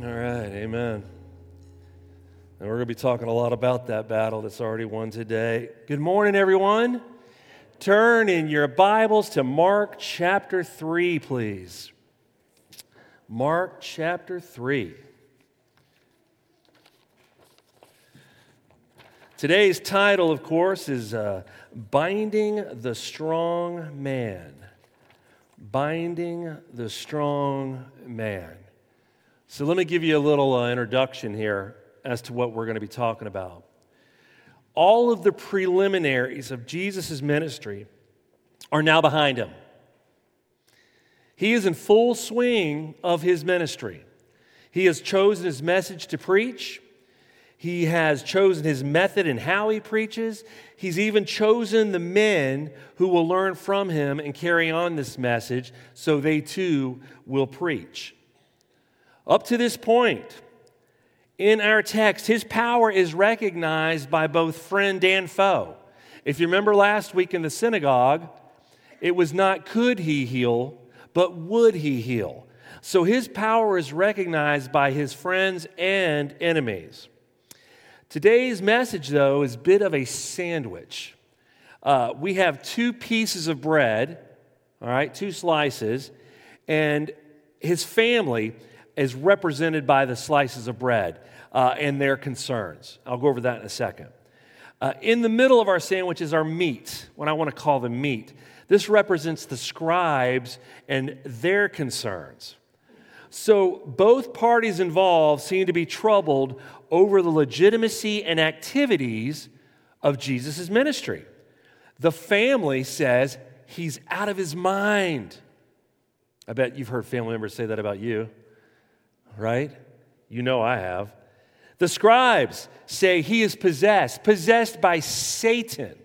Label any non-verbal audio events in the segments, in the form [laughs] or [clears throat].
All right, amen. And we're going to be talking a lot about that battle that's already won today. Good morning, everyone. Turn in your Bibles to Mark chapter 3, please. Mark chapter 3. Today's title, of course, is uh, Binding the Strong Man. Binding the Strong Man. So let me give you a little uh, introduction here as to what we're going to be talking about. All of the preliminaries of Jesus' ministry are now behind him. He is in full swing of his ministry. He has chosen his message to preach. He has chosen his method and how he preaches. He's even chosen the men who will learn from him and carry on this message so they too will preach. Up to this point, in our text, his power is recognized by both friend and foe. If you remember last week in the synagogue, it was not could he heal, but would he heal. So his power is recognized by his friends and enemies. Today's message, though, is a bit of a sandwich. Uh, we have two pieces of bread, all right, two slices, and his family is represented by the slices of bread uh, and their concerns. I'll go over that in a second. Uh, in the middle of our sandwich is our meat, what I want to call the meat. This represents the scribes and their concerns. So both parties involved seem to be troubled over the legitimacy and activities of Jesus' ministry. The family says he's out of his mind. I bet you've heard family members say that about you right? You know I have. The scribes say he is possessed, possessed by Satan.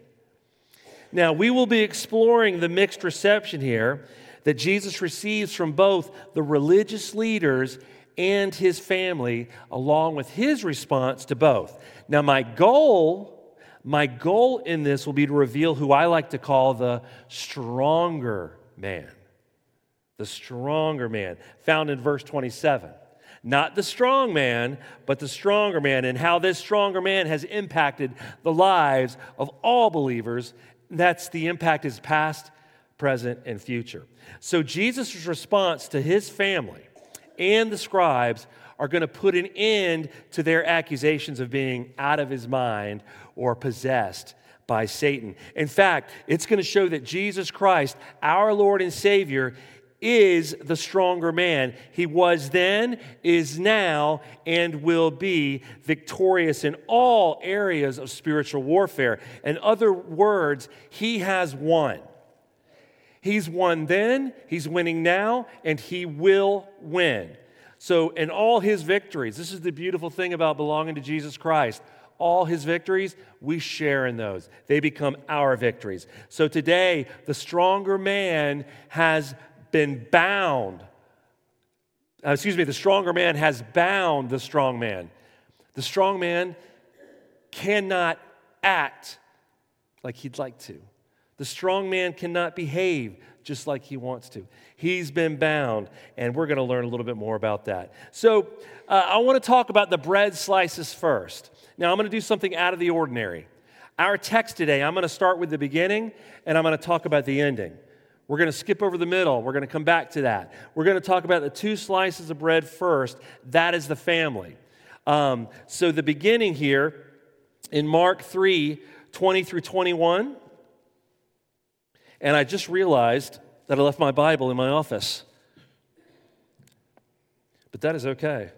Now, we will be exploring the mixed reception here that Jesus receives from both the religious leaders and his family, along with his response to both. Now, my goal, my goal in this will be to reveal who I like to call the stronger man. The stronger man, found in verse 27 not the strong man, but the stronger man, and how this stronger man has impacted the lives of all believers. That's the impact is past, present, and future. So Jesus' response to his family and the scribes are going to put an end to their accusations of being out of his mind or possessed by Satan. In fact, it's going to show that Jesus Christ, our Lord and Savior, is the stronger man. He was then, is now, and will be victorious in all areas of spiritual warfare. In other words, he has won. He's won then, he's winning now, and he will win. So, in all his victories, this is the beautiful thing about belonging to Jesus Christ. All his victories, we share in those. They become our victories. So today, the stronger man has been bound. Uh, excuse me, the stronger man has bound the strong man. The strong man cannot act like he'd like to. The strong man cannot behave just like he wants to. He's been bound, and we're going to learn a little bit more about that. So, uh, I want to talk about the bread slices first. Now, I'm going to do something out of the ordinary. Our text today, I'm going to start with the beginning, and I'm going to talk about the ending. We're going to skip over the middle. We're going to come back to that. We're going to talk about the two slices of bread first. That is the family. Um, so, the beginning here in Mark 3 20 through 21. And I just realized that I left my Bible in my office. But that is okay.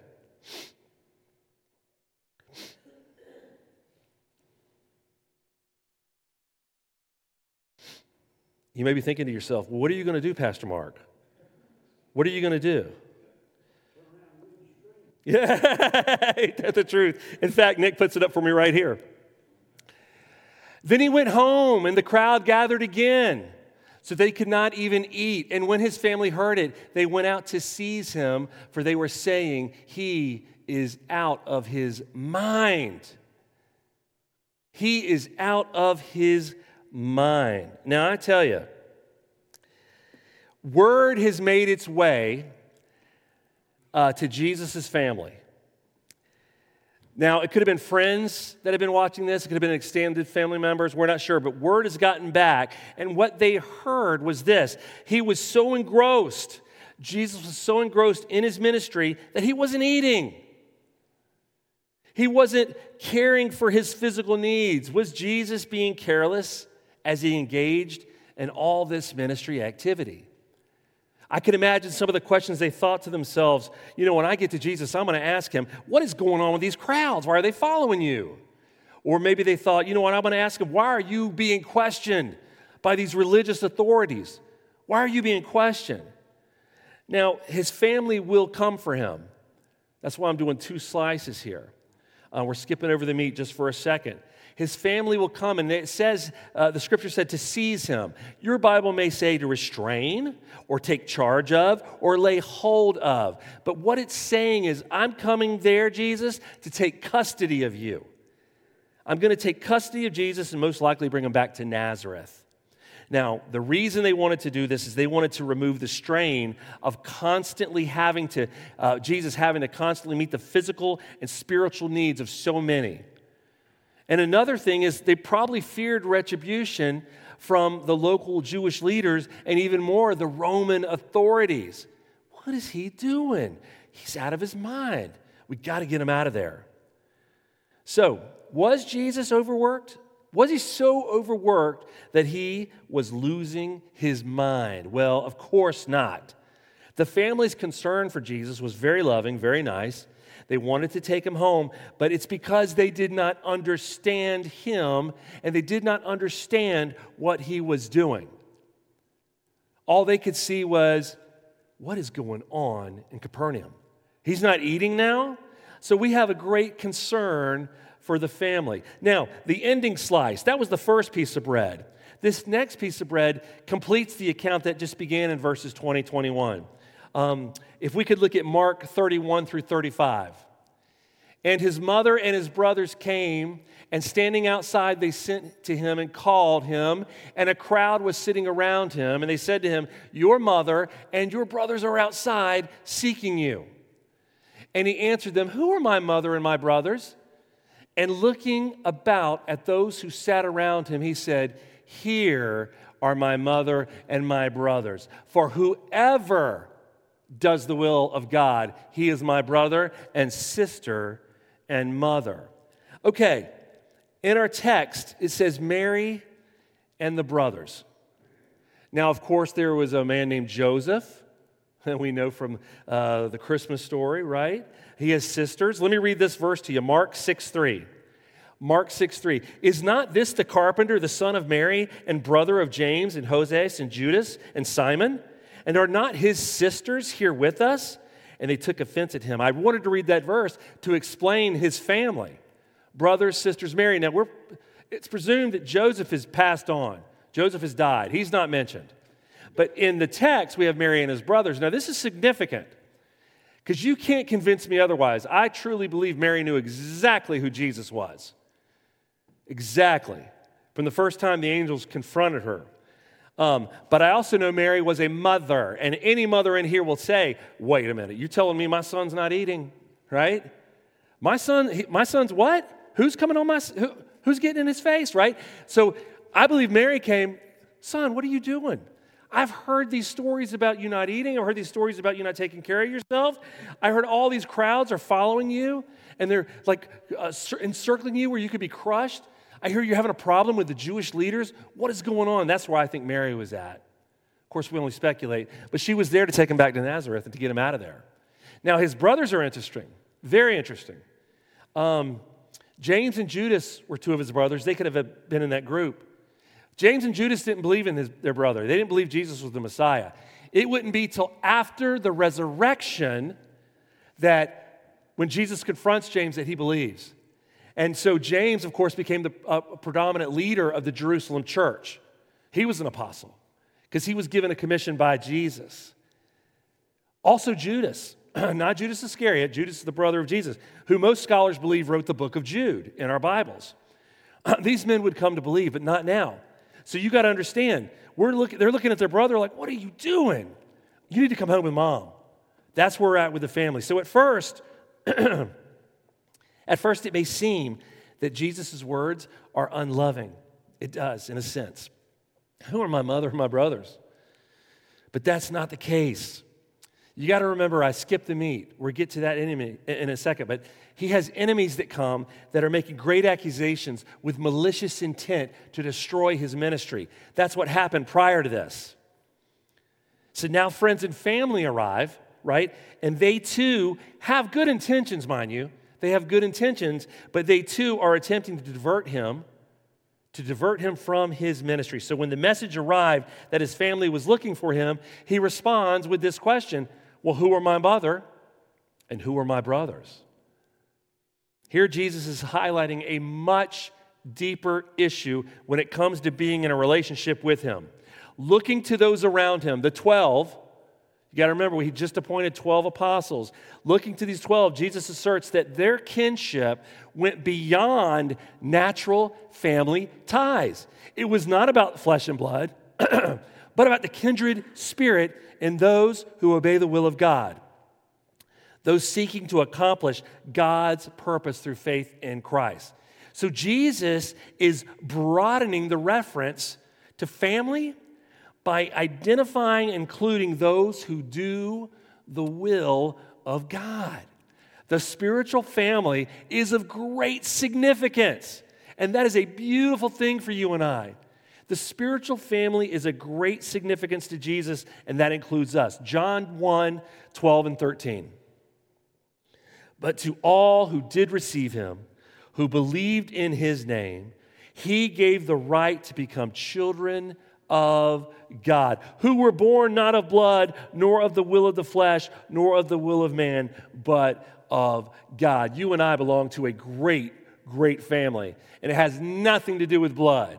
You may be thinking to yourself, what are you going to do, Pastor Mark? What are you going to do? [laughs] Yeah, that's the truth. In fact, Nick puts it up for me right here. Then he went home, and the crowd gathered again, so they could not even eat. And when his family heard it, they went out to seize him, for they were saying, He is out of his mind. He is out of his mind. Now, I tell you, word has made its way uh, to Jesus' family. Now, it could have been friends that have been watching this, it could have been extended family members, we're not sure, but word has gotten back. And what they heard was this He was so engrossed, Jesus was so engrossed in his ministry that he wasn't eating. He wasn't caring for his physical needs. Was Jesus being careless as he engaged in all this ministry activity? I can imagine some of the questions they thought to themselves. You know, when I get to Jesus, I'm going to ask him, What is going on with these crowds? Why are they following you? Or maybe they thought, You know what? I'm going to ask him, Why are you being questioned by these religious authorities? Why are you being questioned? Now, his family will come for him. That's why I'm doing two slices here. Uh, we're skipping over the meat just for a second. His family will come, and it says, uh, the scripture said to seize him. Your Bible may say to restrain, or take charge of, or lay hold of. But what it's saying is, I'm coming there, Jesus, to take custody of you. I'm going to take custody of Jesus and most likely bring him back to Nazareth. Now, the reason they wanted to do this is they wanted to remove the strain of constantly having to, uh, Jesus having to constantly meet the physical and spiritual needs of so many. And another thing is they probably feared retribution from the local Jewish leaders and even more the Roman authorities. What is he doing? He's out of his mind. We got to get him out of there. So, was Jesus overworked? Was he so overworked that he was losing his mind? Well, of course not. The family's concern for Jesus was very loving, very nice. They wanted to take him home, but it's because they did not understand him and they did not understand what he was doing. All they could see was, what is going on in Capernaum? He's not eating now? So we have a great concern for the family. Now, the ending slice, that was the first piece of bread. This next piece of bread completes the account that just began in verses 20, 21. Um, if we could look at Mark 31 through 35. And his mother and his brothers came, and standing outside, they sent to him and called him, and a crowd was sitting around him. And they said to him, Your mother and your brothers are outside seeking you. And he answered them, Who are my mother and my brothers? And looking about at those who sat around him, he said, Here are my mother and my brothers. For whoever does the will of God, he is my brother and sister and mother. Okay, in our text, it says Mary and the brothers. Now, of course, there was a man named Joseph, that we know from uh, the Christmas story, right? He has sisters. Let me read this verse to you Mark 6 3. Mark 6 3. Is not this the carpenter, the son of Mary, and brother of James, and Joses, and Judas, and Simon? And are not his sisters here with us? And they took offense at him. I wanted to read that verse to explain his family brothers, sisters, Mary. Now, we're, it's presumed that Joseph has passed on, Joseph has died. He's not mentioned. But in the text, we have Mary and his brothers. Now, this is significant because you can't convince me otherwise. I truly believe Mary knew exactly who Jesus was. Exactly. From the first time the angels confronted her. Um, but I also know Mary was a mother, and any mother in here will say, "Wait a minute, you're telling me my son's not eating, right? My son, my son's what? Who's coming on my? Who, who's getting in his face, right? So I believe Mary came, son, what are you doing? I've heard these stories about you not eating. I've heard these stories about you not taking care of yourself. I heard all these crowds are following you and they're like uh, encircling you where you could be crushed. I hear you're having a problem with the Jewish leaders. What is going on? That's where I think Mary was at. Of course, we only speculate, but she was there to take him back to Nazareth and to get him out of there. Now, his brothers are interesting, very interesting. Um, James and Judas were two of his brothers. They could have been in that group. James and Judas didn't believe in his, their brother, they didn't believe Jesus was the Messiah. It wouldn't be till after the resurrection that when Jesus confronts James that he believes. And so James, of course, became the uh, predominant leader of the Jerusalem church. He was an apostle because he was given a commission by Jesus. Also, Judas, [clears throat] not Judas Iscariot, Judas is the brother of Jesus, who most scholars believe wrote the book of Jude in our Bibles. [clears throat] These men would come to believe, but not now. So you got to understand, we're looking, they're looking at their brother like, what are you doing? You need to come home with mom. That's where we're at with the family. So at first, [clears throat] at first it may seem that Jesus' words are unloving. It does, in a sense. Who are my mother and my brothers? But that's not the case. You got to remember, I skipped the meat. We'll get to that enemy in a second. But he has enemies that come that are making great accusations with malicious intent to destroy his ministry. That's what happened prior to this. So now friends and family arrive, right? And they too have good intentions, mind you. They have good intentions, but they too are attempting to divert him to divert him from his ministry. So when the message arrived that his family was looking for him, he responds with this question Well, who are my mother and who are my brothers? Here, Jesus is highlighting a much deeper issue when it comes to being in a relationship with him. Looking to those around him, the 12, you got to remember, he just appointed 12 apostles. Looking to these 12, Jesus asserts that their kinship went beyond natural family ties. It was not about flesh and blood, [clears throat] but about the kindred spirit in those who obey the will of God, those seeking to accomplish God's purpose through faith in Christ. So Jesus is broadening the reference to family by identifying including those who do the will of God. The spiritual family is of great significance, and that is a beautiful thing for you and I. The spiritual family is a great significance to Jesus, and that includes us. John 1 12 and 13. But to all who did receive him, who believed in his name, he gave the right to become children of God, who were born not of blood, nor of the will of the flesh, nor of the will of man, but of God. You and I belong to a great, great family, and it has nothing to do with blood.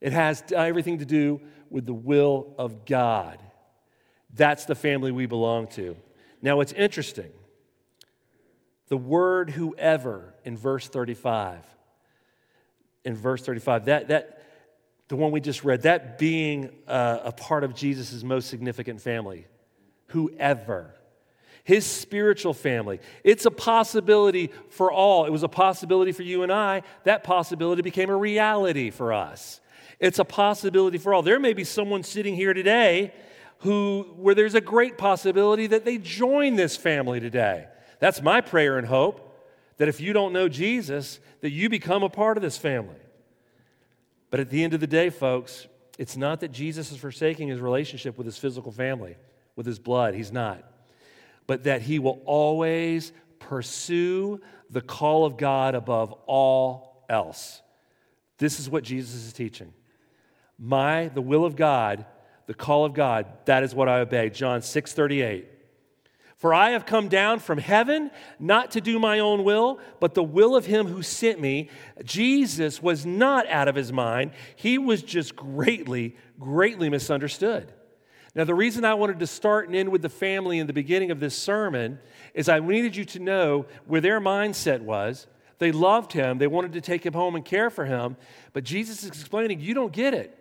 It has everything to do with the will of God. That's the family we belong to. Now, it's interesting. The word whoever in verse 35, in verse 35, that, that, the one we just read, that being uh, a part of Jesus' most significant family, whoever. His spiritual family. It's a possibility for all. It was a possibility for you and I. That possibility became a reality for us. It's a possibility for all. There may be someone sitting here today who, where there's a great possibility that they join this family today. That's my prayer and hope that if you don't know Jesus, that you become a part of this family. But at the end of the day, folks, it's not that Jesus is forsaking his relationship with his physical family, with his blood. He's not. But that he will always pursue the call of God above all else. This is what Jesus is teaching. My, the will of God, the call of God, that is what I obey. John 6 38. For I have come down from heaven not to do my own will, but the will of him who sent me. Jesus was not out of his mind. He was just greatly, greatly misunderstood. Now, the reason I wanted to start and end with the family in the beginning of this sermon is I needed you to know where their mindset was. They loved him, they wanted to take him home and care for him, but Jesus is explaining, you don't get it.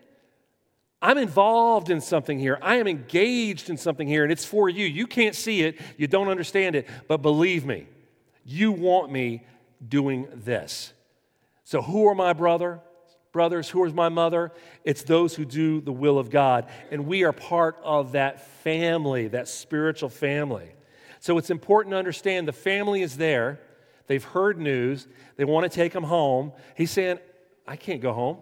I'm involved in something here. I am engaged in something here, and it's for you. You can't see it, you don't understand it, but believe me, you want me doing this. So, who are my brother? Brothers, who is my mother? It's those who do the will of God. And we are part of that family, that spiritual family. So it's important to understand the family is there. They've heard news. They want to take him home. He's saying, I can't go home.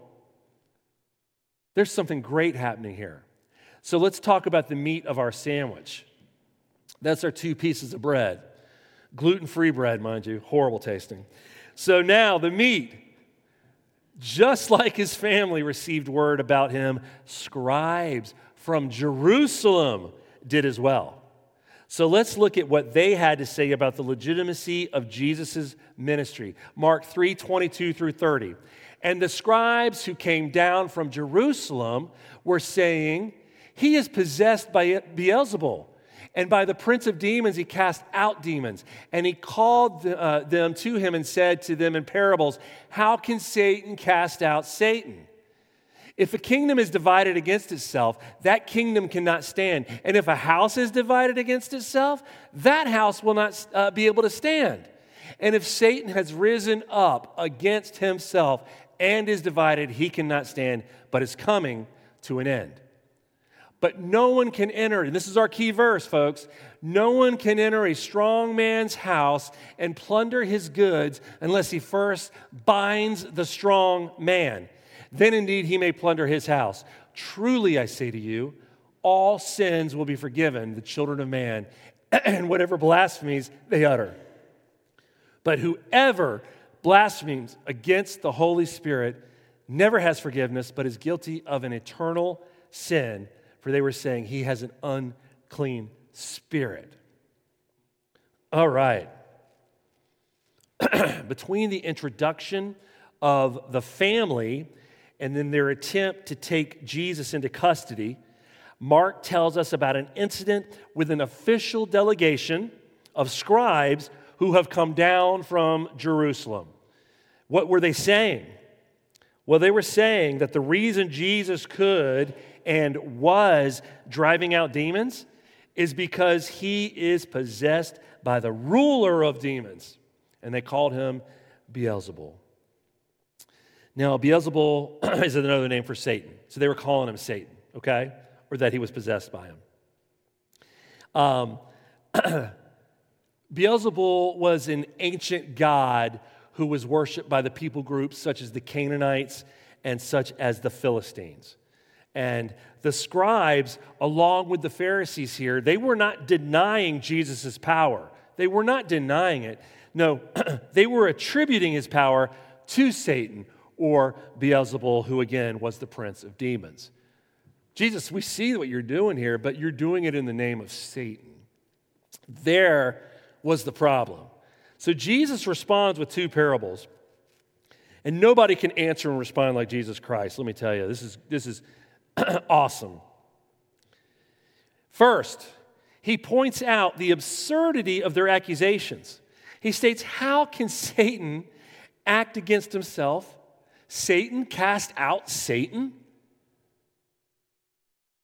There's something great happening here. So let's talk about the meat of our sandwich. That's our two pieces of bread. Gluten free bread, mind you, horrible tasting. So now the meat. Just like his family received word about him, scribes from Jerusalem did as well. So let's look at what they had to say about the legitimacy of Jesus' ministry. Mark 3 22 through 30. And the scribes who came down from Jerusalem were saying, He is possessed by Beelzebul. And by the prince of demons, he cast out demons. And he called uh, them to him and said to them in parables, How can Satan cast out Satan? If a kingdom is divided against itself, that kingdom cannot stand. And if a house is divided against itself, that house will not uh, be able to stand. And if Satan has risen up against himself and is divided, he cannot stand, but is coming to an end. But no one can enter, and this is our key verse, folks. No one can enter a strong man's house and plunder his goods unless he first binds the strong man then indeed he may plunder his house. Truly, I say to you, all sins will be forgiven the children of man [clears throat] and whatever blasphemies they utter. But whoever blasphemes against the Holy Spirit never has forgiveness, but is guilty of an eternal sin, for they were saying he has an unclean spirit. All right. [clears throat] Between the introduction of the family and then their attempt to take Jesus into custody, Mark tells us about an incident with an official delegation of scribes who have come down from Jerusalem. What were they saying? Well, they were saying that the reason Jesus could and was driving out demons is because he is possessed by the ruler of demons. And they called him Beelzebul. Now, Beelzebul [clears throat] is another name for Satan. So they were calling him Satan, okay? Or that he was possessed by him. Um, [clears throat] Beelzebul was an ancient god who was worshiped by the people groups such as the Canaanites and such as the Philistines. And the scribes, along with the Pharisees here, they were not denying Jesus' power. They were not denying it. No, [clears throat] they were attributing his power to Satan or Beelzebul, who again was the prince of demons. Jesus, we see what you're doing here, but you're doing it in the name of Satan. There was the problem. So Jesus responds with two parables. And nobody can answer and respond like Jesus Christ. Let me tell you, this is, this is [clears throat] awesome. First, he points out the absurdity of their accusations. He states, How can Satan act against himself Satan cast out Satan?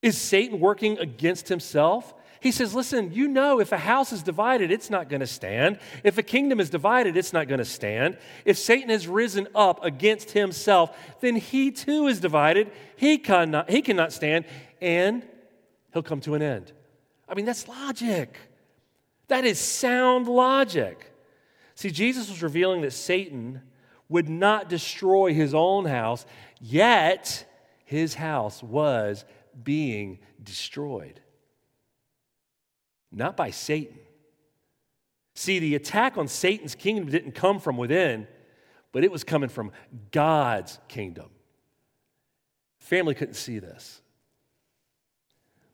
Is Satan working against himself? He says, Listen, you know, if a house is divided, it's not going to stand. If a kingdom is divided, it's not going to stand. If Satan has risen up against himself, then he too is divided. He cannot, he cannot stand, and he'll come to an end. I mean, that's logic. That is sound logic. See, Jesus was revealing that Satan would not destroy his own house, yet his house was being destroyed. Not by Satan. See, the attack on Satan's kingdom didn't come from within, but it was coming from God's kingdom. Family couldn't see this.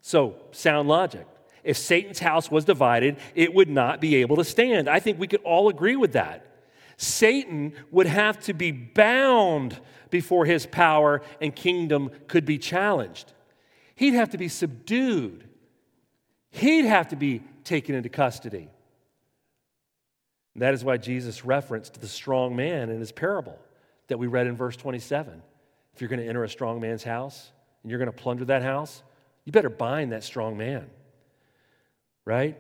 So, sound logic. If Satan's house was divided, it would not be able to stand. I think we could all agree with that. Satan would have to be bound before his power and kingdom could be challenged. He'd have to be subdued. He'd have to be taken into custody. And that is why Jesus referenced the strong man in his parable that we read in verse 27. If you're going to enter a strong man's house and you're going to plunder that house, you better bind that strong man. Right?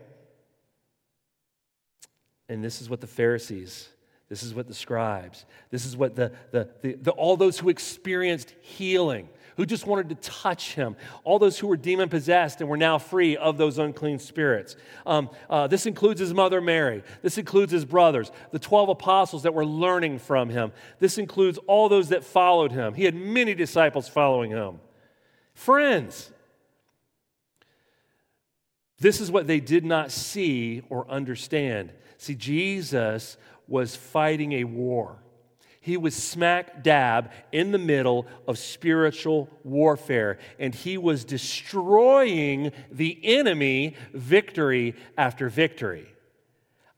And this is what the Pharisees this is what the scribes, this is what the, the, the, the, all those who experienced healing, who just wanted to touch him, all those who were demon possessed and were now free of those unclean spirits. Um, uh, this includes his mother Mary. This includes his brothers, the 12 apostles that were learning from him. This includes all those that followed him. He had many disciples following him. Friends, this is what they did not see or understand. See, Jesus was fighting a war. He was smack dab in the middle of spiritual warfare, and he was destroying the enemy victory after victory.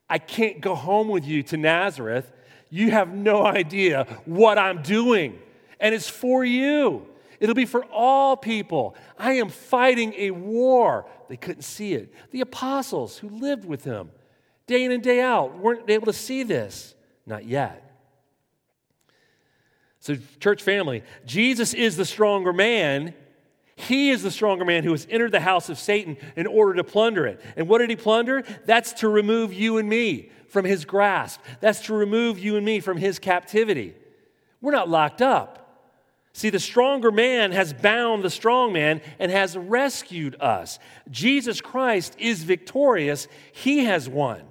I can't go home with you to Nazareth. You have no idea what I'm doing, and it's for you. It'll be for all people. I am fighting a war. They couldn't see it. The apostles who lived with him, day in and day out weren't able to see this. Not yet. So, church family, Jesus is the stronger man. He is the stronger man who has entered the house of Satan in order to plunder it. And what did he plunder? That's to remove you and me from his grasp. That's to remove you and me from his captivity. We're not locked up. See, the stronger man has bound the strong man and has rescued us. Jesus Christ is victorious, he has won.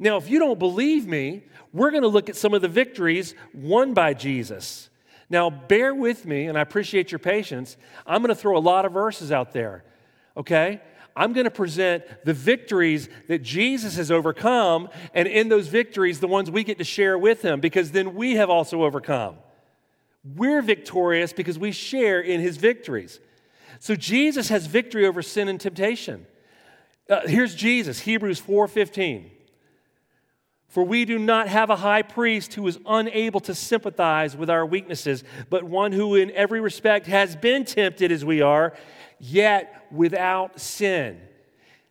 Now, if you don't believe me, we're going to look at some of the victories won by Jesus. Now, bear with me, and I appreciate your patience. I'm going to throw a lot of verses out there, okay? I'm going to present the victories that Jesus has overcome, and in those victories, the ones we get to share with him, because then we have also overcome. We're victorious because we share in his victories. So Jesus has victory over sin and temptation. Uh, here's Jesus, Hebrews 4:15. For we do not have a high priest who is unable to sympathize with our weaknesses, but one who in every respect has been tempted as we are, yet without sin.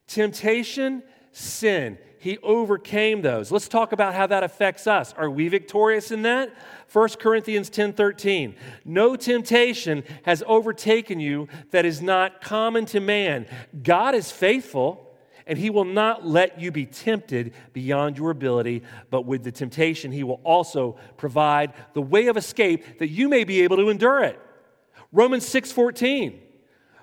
Temptation, sin. He overcame those. Let's talk about how that affects us. Are we victorious in that? 1 Corinthians 10 13. No temptation has overtaken you that is not common to man. God is faithful and he will not let you be tempted beyond your ability, but with the temptation, he will also provide the way of escape that you may be able to endure it. Romans 6 14.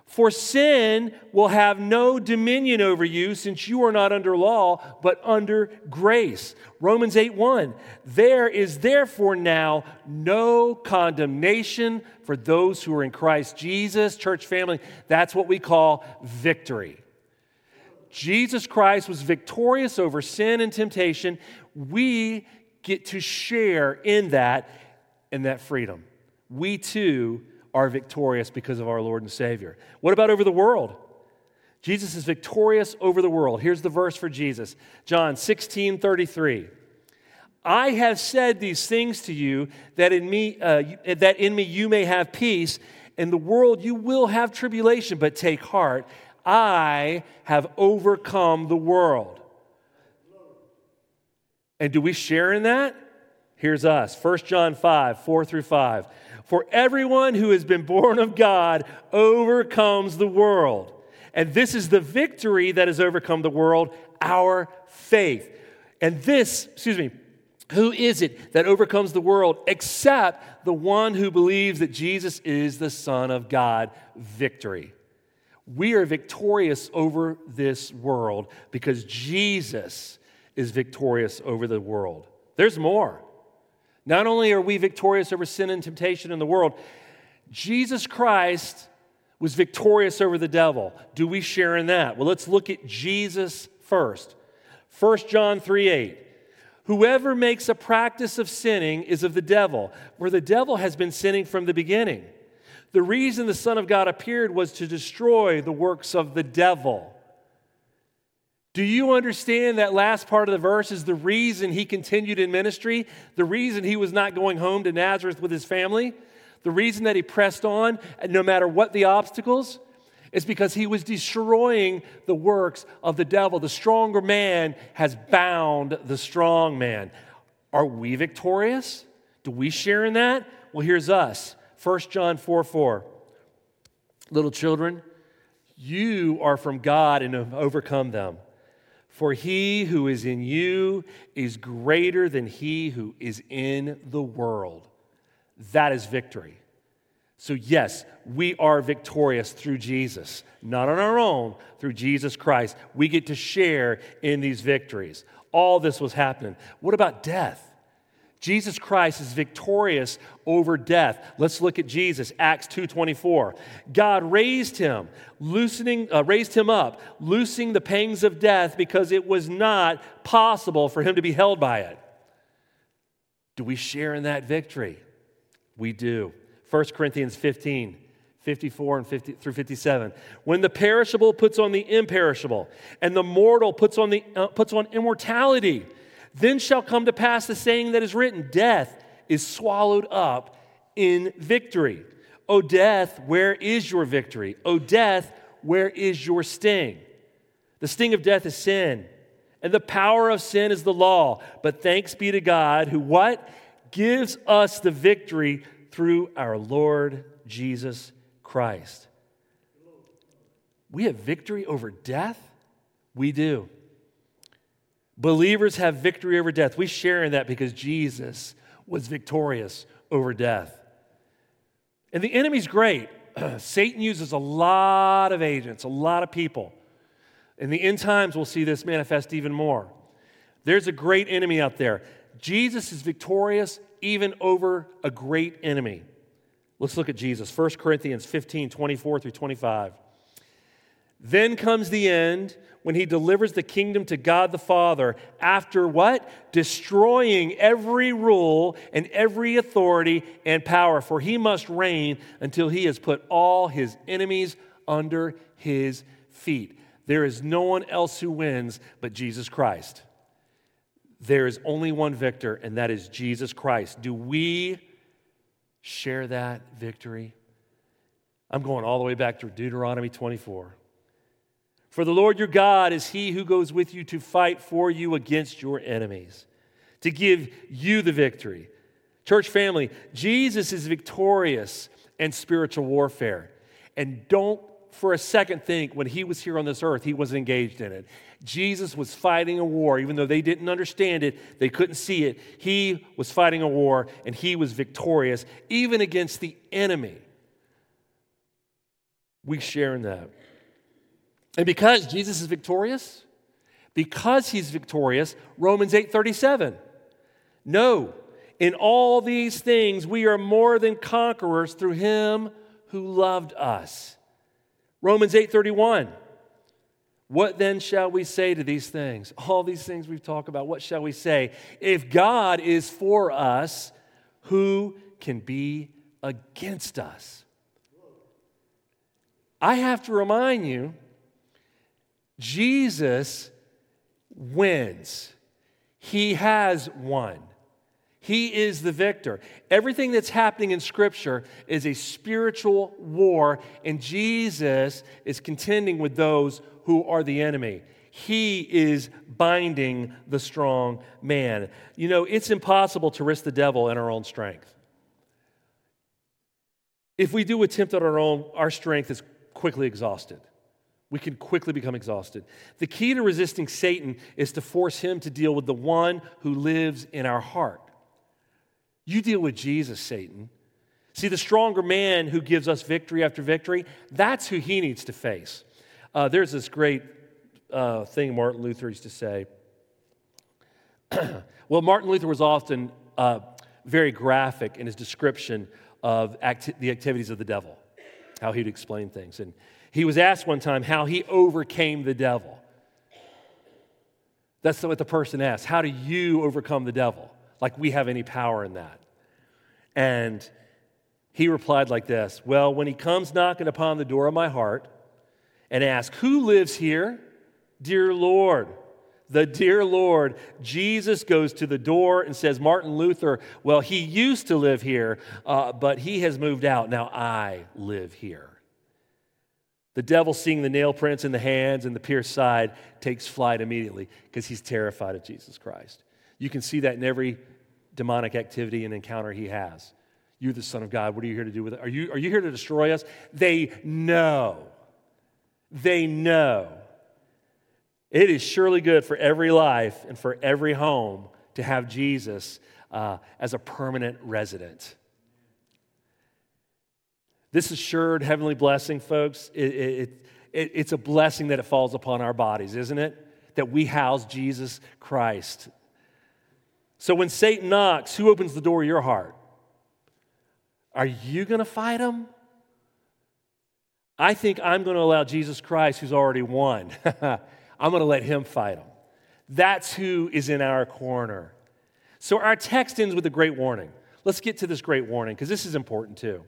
For sin will have no dominion over you since you are not under law, but under grace. Romans 8 1. There is therefore now no condemnation for those who are in Christ Jesus. Church family, that's what we call victory. Jesus Christ was victorious over sin and temptation. We get to share in that, in that freedom. We too are victorious because of our Lord and Savior. What about over the world? Jesus is victorious over the world. Here's the verse for Jesus John 16 33. I have said these things to you that in me, uh, that in me you may have peace. In the world you will have tribulation, but take heart. I have overcome the world. And do we share in that? Here's us 1 John 5 4 through 5. For everyone who has been born of God overcomes the world. And this is the victory that has overcome the world, our faith. And this, excuse me, who is it that overcomes the world except the one who believes that Jesus is the Son of God? Victory. We are victorious over this world because Jesus is victorious over the world. There's more. Not only are we victorious over sin and temptation in the world, Jesus Christ was victorious over the devil. Do we share in that? Well, let's look at Jesus first. 1 John 3 8. Whoever makes a practice of sinning is of the devil, for the devil has been sinning from the beginning. The reason the Son of God appeared was to destroy the works of the devil. Do you understand that last part of the verse is the reason he continued in ministry? The reason he was not going home to Nazareth with his family? The reason that he pressed on, no matter what the obstacles? is because he was destroying the works of the devil. The stronger man has bound the strong man. Are we victorious? Do we share in that? Well, here's us 1 John 4 4. Little children, you are from God and have overcome them. For he who is in you is greater than he who is in the world. That is victory. So, yes, we are victorious through Jesus, not on our own, through Jesus Christ. We get to share in these victories. All this was happening. What about death? Jesus Christ is victorious over death. Let's look at Jesus, Acts 2:24. God raised him, loosening uh, raised him up, loosing the pangs of death because it was not possible for him to be held by it. Do we share in that victory? We do. 1 Corinthians 15 54 and 50 through 57. When the perishable puts on the imperishable, and the mortal puts on, the, uh, puts on immortality, then shall come to pass the saying that is written Death is swallowed up in victory. O death, where is your victory? O death, where is your sting? The sting of death is sin, and the power of sin is the law. But thanks be to God who what? gives us the victory through our Lord Jesus Christ. We have victory over death? We do. Believers have victory over death. We share in that because Jesus was victorious over death. And the enemy's great. [clears throat] Satan uses a lot of agents, a lot of people. In the end times, we'll see this manifest even more. There's a great enemy out there. Jesus is victorious even over a great enemy. Let's look at Jesus. 1 Corinthians 15 24 through 25. Then comes the end when he delivers the kingdom to God the Father after what? Destroying every rule and every authority and power, for he must reign until he has put all his enemies under his feet. There is no one else who wins but Jesus Christ. There is only one victor, and that is Jesus Christ. Do we share that victory? I'm going all the way back to Deuteronomy 24. For the Lord your God is he who goes with you to fight for you against your enemies, to give you the victory. Church family, Jesus is victorious in spiritual warfare. And don't for a second think when he was here on this earth, he was engaged in it. Jesus was fighting a war, even though they didn't understand it, they couldn't see it. He was fighting a war and he was victorious, even against the enemy. We share in that. And because Jesus is victorious, because he's victorious, Romans 8:37. No, in all these things we are more than conquerors through him who loved us. Romans 8:31. What then shall we say to these things? All these things we've talked about, what shall we say? If God is for us, who can be against us? I have to remind you Jesus wins. He has won. He is the victor. Everything that's happening in Scripture is a spiritual war, and Jesus is contending with those who are the enemy. He is binding the strong man. You know, it's impossible to risk the devil in our own strength. If we do attempt on our own, our strength is quickly exhausted we can quickly become exhausted. The key to resisting Satan is to force him to deal with the one who lives in our heart. You deal with Jesus, Satan. See, the stronger man who gives us victory after victory, that's who he needs to face. Uh, there's this great uh, thing Martin Luther used to say. [clears throat] well, Martin Luther was often uh, very graphic in his description of acti- the activities of the devil, how he'd explain things. And he was asked one time how he overcame the devil. That's what the person asked. How do you overcome the devil? Like we have any power in that. And he replied like this Well, when he comes knocking upon the door of my heart and asks, Who lives here? Dear Lord. The dear Lord, Jesus goes to the door and says, Martin Luther, well, he used to live here, uh, but he has moved out. Now I live here. The devil, seeing the nail prints in the hands and the pierced side, takes flight immediately because he's terrified of Jesus Christ. You can see that in every demonic activity and encounter he has. You're the Son of God. What are you here to do with it? Are you, are you here to destroy us? They know. They know. It is surely good for every life and for every home to have Jesus uh, as a permanent resident. This assured heavenly blessing, folks, it, it, it, it's a blessing that it falls upon our bodies, isn't it? That we house Jesus Christ. So when Satan knocks, who opens the door of your heart? Are you going to fight him? I think I'm going to allow Jesus Christ, who's already won, [laughs] I'm going to let him fight him. That's who is in our corner. So our text ends with a great warning. Let's get to this great warning because this is important too.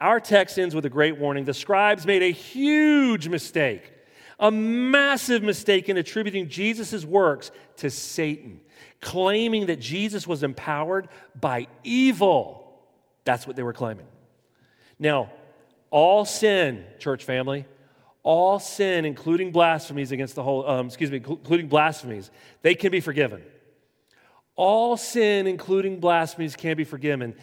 Our text ends with a great warning. The scribes made a huge mistake, a massive mistake in attributing Jesus' works to Satan, claiming that Jesus was empowered by evil. That's what they were claiming. Now, all sin, church family, all sin, including blasphemies against the whole, um, excuse me, including blasphemies, they can be forgiven. all sin, including blasphemies, can be forgiven.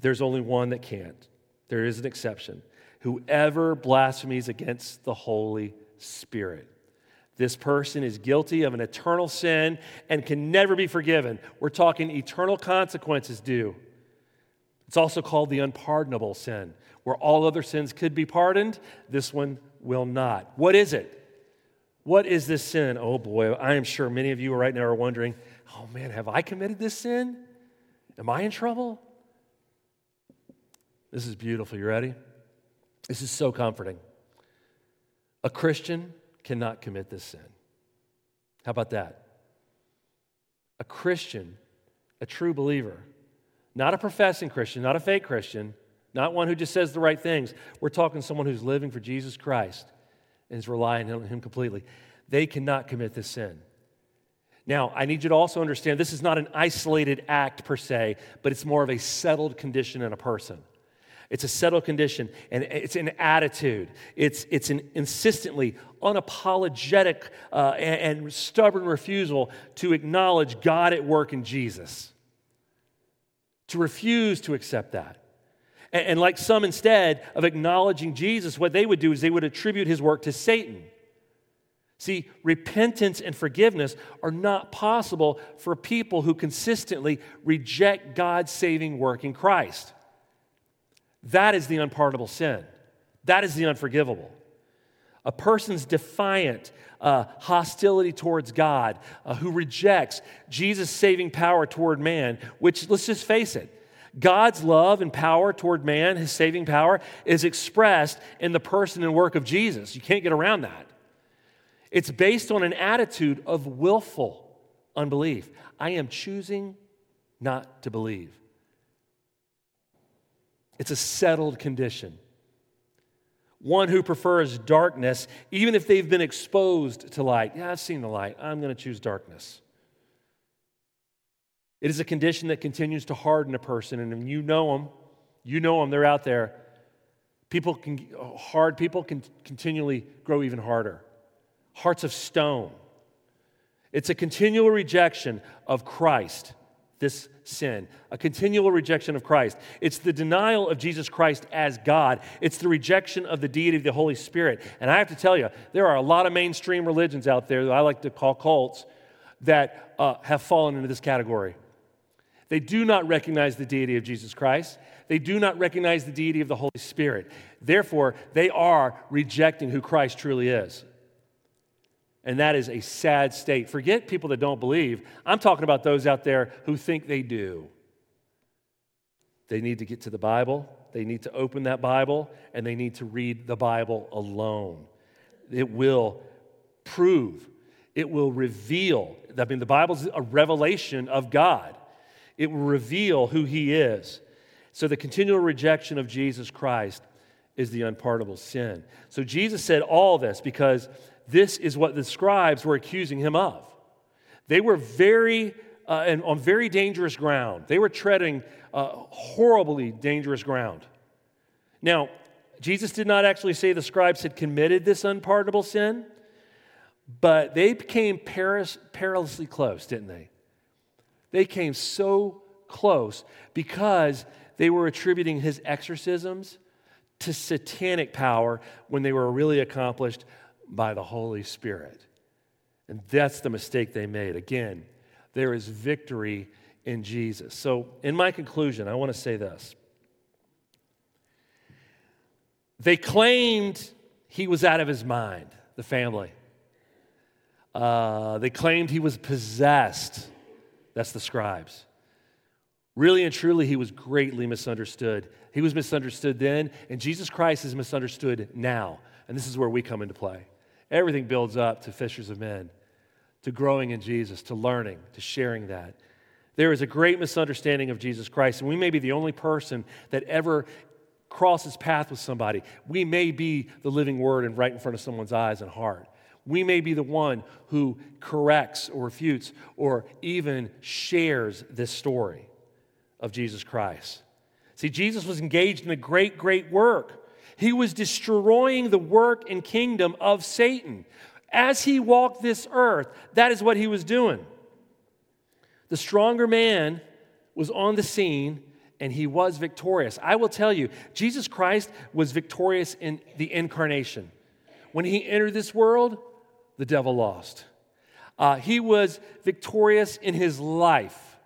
There's only one that can't. There is an exception. Whoever blasphemies against the Holy Spirit. This person is guilty of an eternal sin and can never be forgiven. We're talking eternal consequences due. It's also called the unpardonable sin, where all other sins could be pardoned, this one will not. What is it? What is this sin? Oh boy, I am sure many of you right now are wondering, oh man, have I committed this sin? Am I in trouble? This is beautiful. You ready? This is so comforting. A Christian cannot commit this sin. How about that? A Christian, a true believer, not a professing Christian, not a fake Christian, not one who just says the right things. We're talking someone who's living for Jesus Christ and is relying on Him completely. They cannot commit this sin. Now, I need you to also understand this is not an isolated act per se, but it's more of a settled condition in a person. It's a settled condition and it's an attitude. It's, it's an insistently unapologetic uh, and, and stubborn refusal to acknowledge God at work in Jesus, to refuse to accept that. And, and like some, instead of acknowledging Jesus, what they would do is they would attribute his work to Satan. See, repentance and forgiveness are not possible for people who consistently reject God's saving work in Christ. That is the unpardonable sin. That is the unforgivable. A person's defiant uh, hostility towards God, uh, who rejects Jesus' saving power toward man, which, let's just face it, God's love and power toward man, his saving power, is expressed in the person and work of Jesus. You can't get around that. It's based on an attitude of willful unbelief. I am choosing not to believe. It's a settled condition. One who prefers darkness, even if they've been exposed to light. Yeah, I've seen the light. I'm going to choose darkness. It is a condition that continues to harden a person, and you know them, you know them, they're out there. People can, hard people can continually grow even harder. Hearts of stone. It's a continual rejection of Christ this sin, a continual rejection of Christ. It's the denial of Jesus Christ as God, it's the rejection of the deity of the Holy Spirit. And I have to tell you, there are a lot of mainstream religions out there that I like to call cults that uh, have fallen into this category. They do not recognize the deity of Jesus Christ. They do not recognize the deity of the Holy Spirit. Therefore, they are rejecting who Christ truly is. And that is a sad state. Forget people that don't believe. I'm talking about those out there who think they do. They need to get to the Bible, they need to open that Bible, and they need to read the Bible alone. It will prove, it will reveal. I mean, the Bible's a revelation of God, it will reveal who He is. So the continual rejection of Jesus Christ is the unpardonable sin. So Jesus said all this because this is what the scribes were accusing him of. They were very, uh, and on very dangerous ground. They were treading uh, horribly dangerous ground. Now, Jesus did not actually say the scribes had committed this unpardonable sin, but they came perilously close, didn't they? They came so close because they were attributing his exorcisms to satanic power when they were really accomplished by the Holy Spirit. And that's the mistake they made. Again, there is victory in Jesus. So, in my conclusion, I want to say this. They claimed he was out of his mind, the family. Uh, they claimed he was possessed. That's the scribes. Really and truly, he was greatly misunderstood. He was misunderstood then, and Jesus Christ is misunderstood now. And this is where we come into play. Everything builds up to fishers of men, to growing in Jesus, to learning, to sharing that. There is a great misunderstanding of Jesus Christ, and we may be the only person that ever crosses path with somebody. We may be the living word and right in front of someone's eyes and heart. We may be the one who corrects or refutes or even shares this story of Jesus Christ. See, Jesus was engaged in a great, great work. He was destroying the work and kingdom of Satan. As he walked this earth, that is what he was doing. The stronger man was on the scene and he was victorious. I will tell you, Jesus Christ was victorious in the incarnation. When he entered this world, the devil lost. Uh, he was victorious in his life.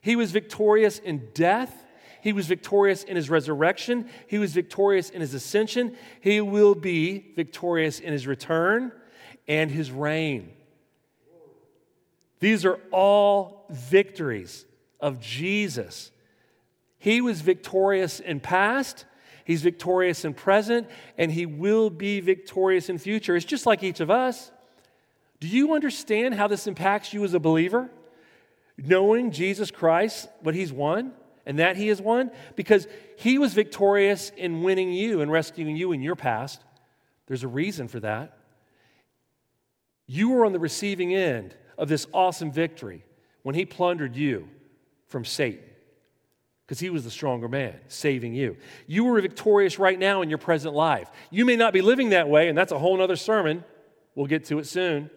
He was victorious in death. He was victorious in his resurrection. He was victorious in his ascension. He will be victorious in his return and his reign. These are all victories of Jesus. He was victorious in past, he's victorious in present, and he will be victorious in future. It's just like each of us. Do you understand how this impacts you as a believer? Knowing Jesus Christ, what he's won, and that he has won? Because he was victorious in winning you and rescuing you in your past. There's a reason for that. You were on the receiving end of this awesome victory when he plundered you from Satan because he was the stronger man, saving you. You are victorious right now in your present life. You may not be living that way, and that's a whole other sermon. We'll get to it soon.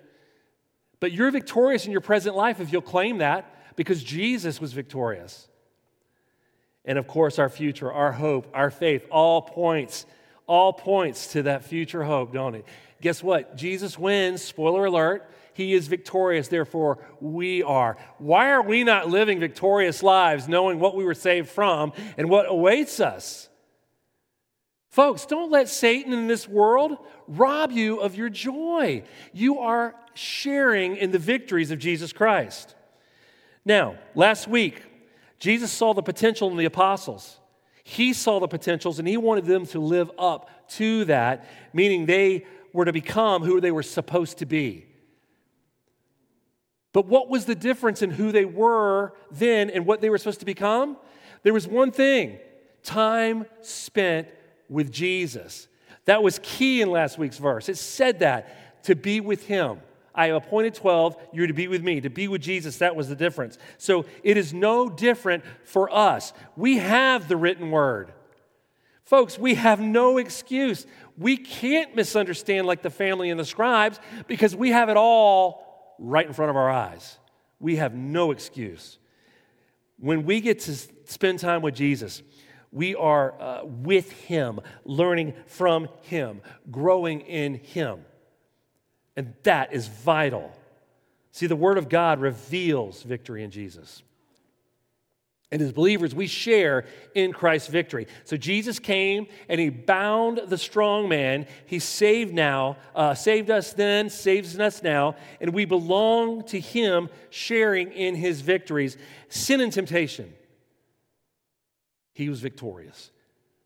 But you're victorious in your present life if you'll claim that because Jesus was victorious. And of course, our future, our hope, our faith, all points, all points to that future hope, don't it? Guess what? Jesus wins, spoiler alert. He is victorious, therefore we are. Why are we not living victorious lives knowing what we were saved from and what awaits us? Folks, don't let Satan in this world rob you of your joy. You are sharing in the victories of Jesus Christ. Now, last week, Jesus saw the potential in the apostles. He saw the potentials and he wanted them to live up to that, meaning they were to become who they were supposed to be. But what was the difference in who they were then and what they were supposed to become? There was one thing time spent with Jesus. That was key in last week's verse. It said that to be with Him. I have appointed 12, you're to be with me. To be with Jesus, that was the difference. So it is no different for us. We have the written word. Folks, we have no excuse. We can't misunderstand like the family and the scribes because we have it all right in front of our eyes. We have no excuse. When we get to spend time with Jesus, we are uh, with Him, learning from Him, growing in Him. And that is vital. See, the Word of God reveals victory in Jesus. And as believers, we share in Christ's victory. So Jesus came and he bound the strong man. He saved now, uh, saved us then, saves us now, and we belong to him, sharing in his victories. Sin and temptation, he was victorious.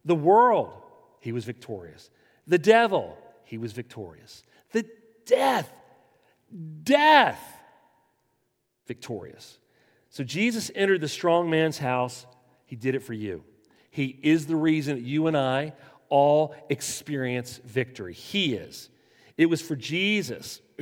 The world, he was victorious. The devil, he was victorious. The death, death, victorious. So Jesus entered the strong man's house. He did it for you. He is the reason that you and I all experience victory. He is. It was for Jesus. [clears throat]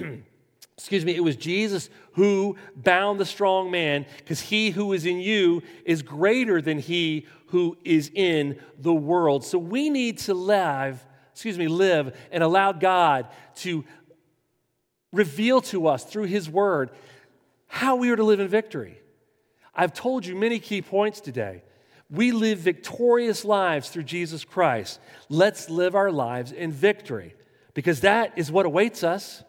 Excuse me, it was Jesus who bound the strong man because he who is in you is greater than he who is in the world. So we need to live, excuse me, live and allow God to reveal to us through His Word how we are to live in victory. I've told you many key points today. We live victorious lives through Jesus Christ. Let's live our lives in victory because that is what awaits us.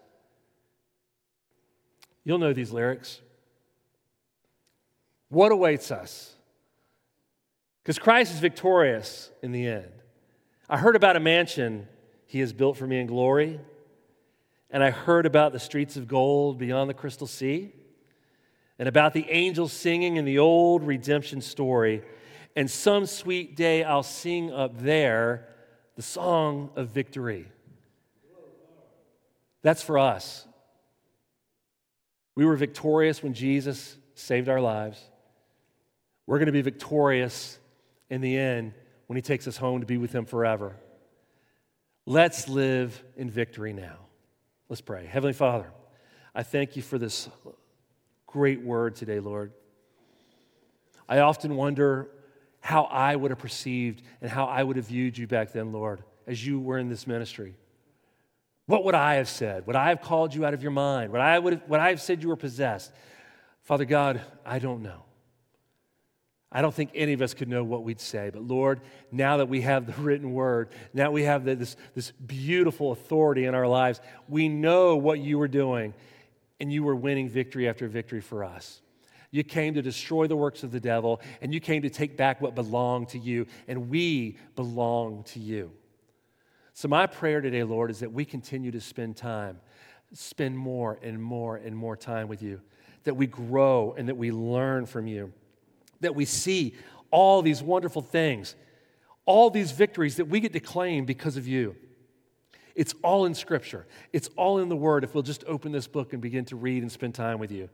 You'll know these lyrics. What awaits us? Because Christ is victorious in the end. I heard about a mansion he has built for me in glory and I heard about the streets of gold beyond the crystal sea, and about the angels singing in the old redemption story. And some sweet day I'll sing up there the song of victory. That's for us. We were victorious when Jesus saved our lives. We're going to be victorious in the end when He takes us home to be with Him forever. Let's live in victory now. Let's pray. Heavenly Father, I thank you for this great word today, Lord. I often wonder how I would have perceived and how I would have viewed you back then, Lord, as you were in this ministry. What would I have said? Would I have called you out of your mind? Would I, would have, would I have said you were possessed? Father God, I don't know. I don't think any of us could know what we'd say. But Lord, now that we have the written word, now we have this, this beautiful authority in our lives, we know what you were doing, and you were winning victory after victory for us. You came to destroy the works of the devil, and you came to take back what belonged to you, and we belong to you. So, my prayer today, Lord, is that we continue to spend time, spend more and more and more time with you, that we grow and that we learn from you that we see all these wonderful things, all these victories that we get to claim because of you. It's all in Scripture. It's all in the Word if we'll just open this book and begin to read and spend time with you.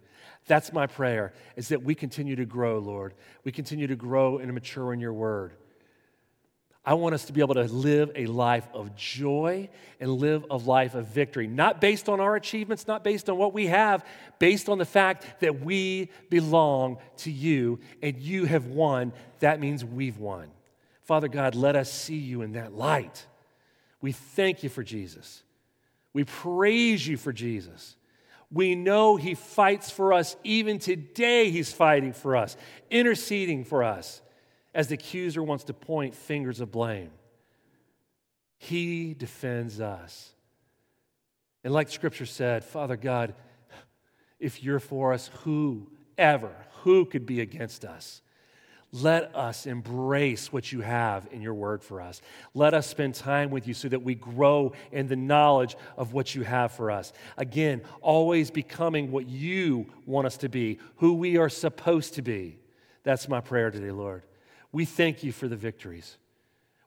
That's my prayer, is that we continue to grow, Lord. We continue to grow and mature in your Word. I want us to be able to live a life of joy and live a life of victory, not based on our achievements, not based on what we have, based on the fact that we belong to you and you have won. That means we've won. Father God, let us see you in that light. We thank you for Jesus. We praise you for Jesus. We know he fights for us. Even today, he's fighting for us, interceding for us as the accuser wants to point fingers of blame. He defends us. And like Scripture said, Father God, if you're for us, who ever, who could be against us? Let us embrace what you have in your word for us. Let us spend time with you so that we grow in the knowledge of what you have for us. Again, always becoming what you want us to be, who we are supposed to be. That's my prayer today, Lord. We thank you for the victories.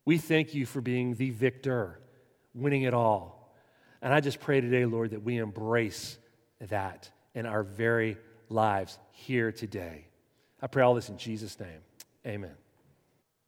We thank you for being the victor, winning it all. And I just pray today, Lord, that we embrace that in our very lives here today. I pray all this in Jesus' name. Amen.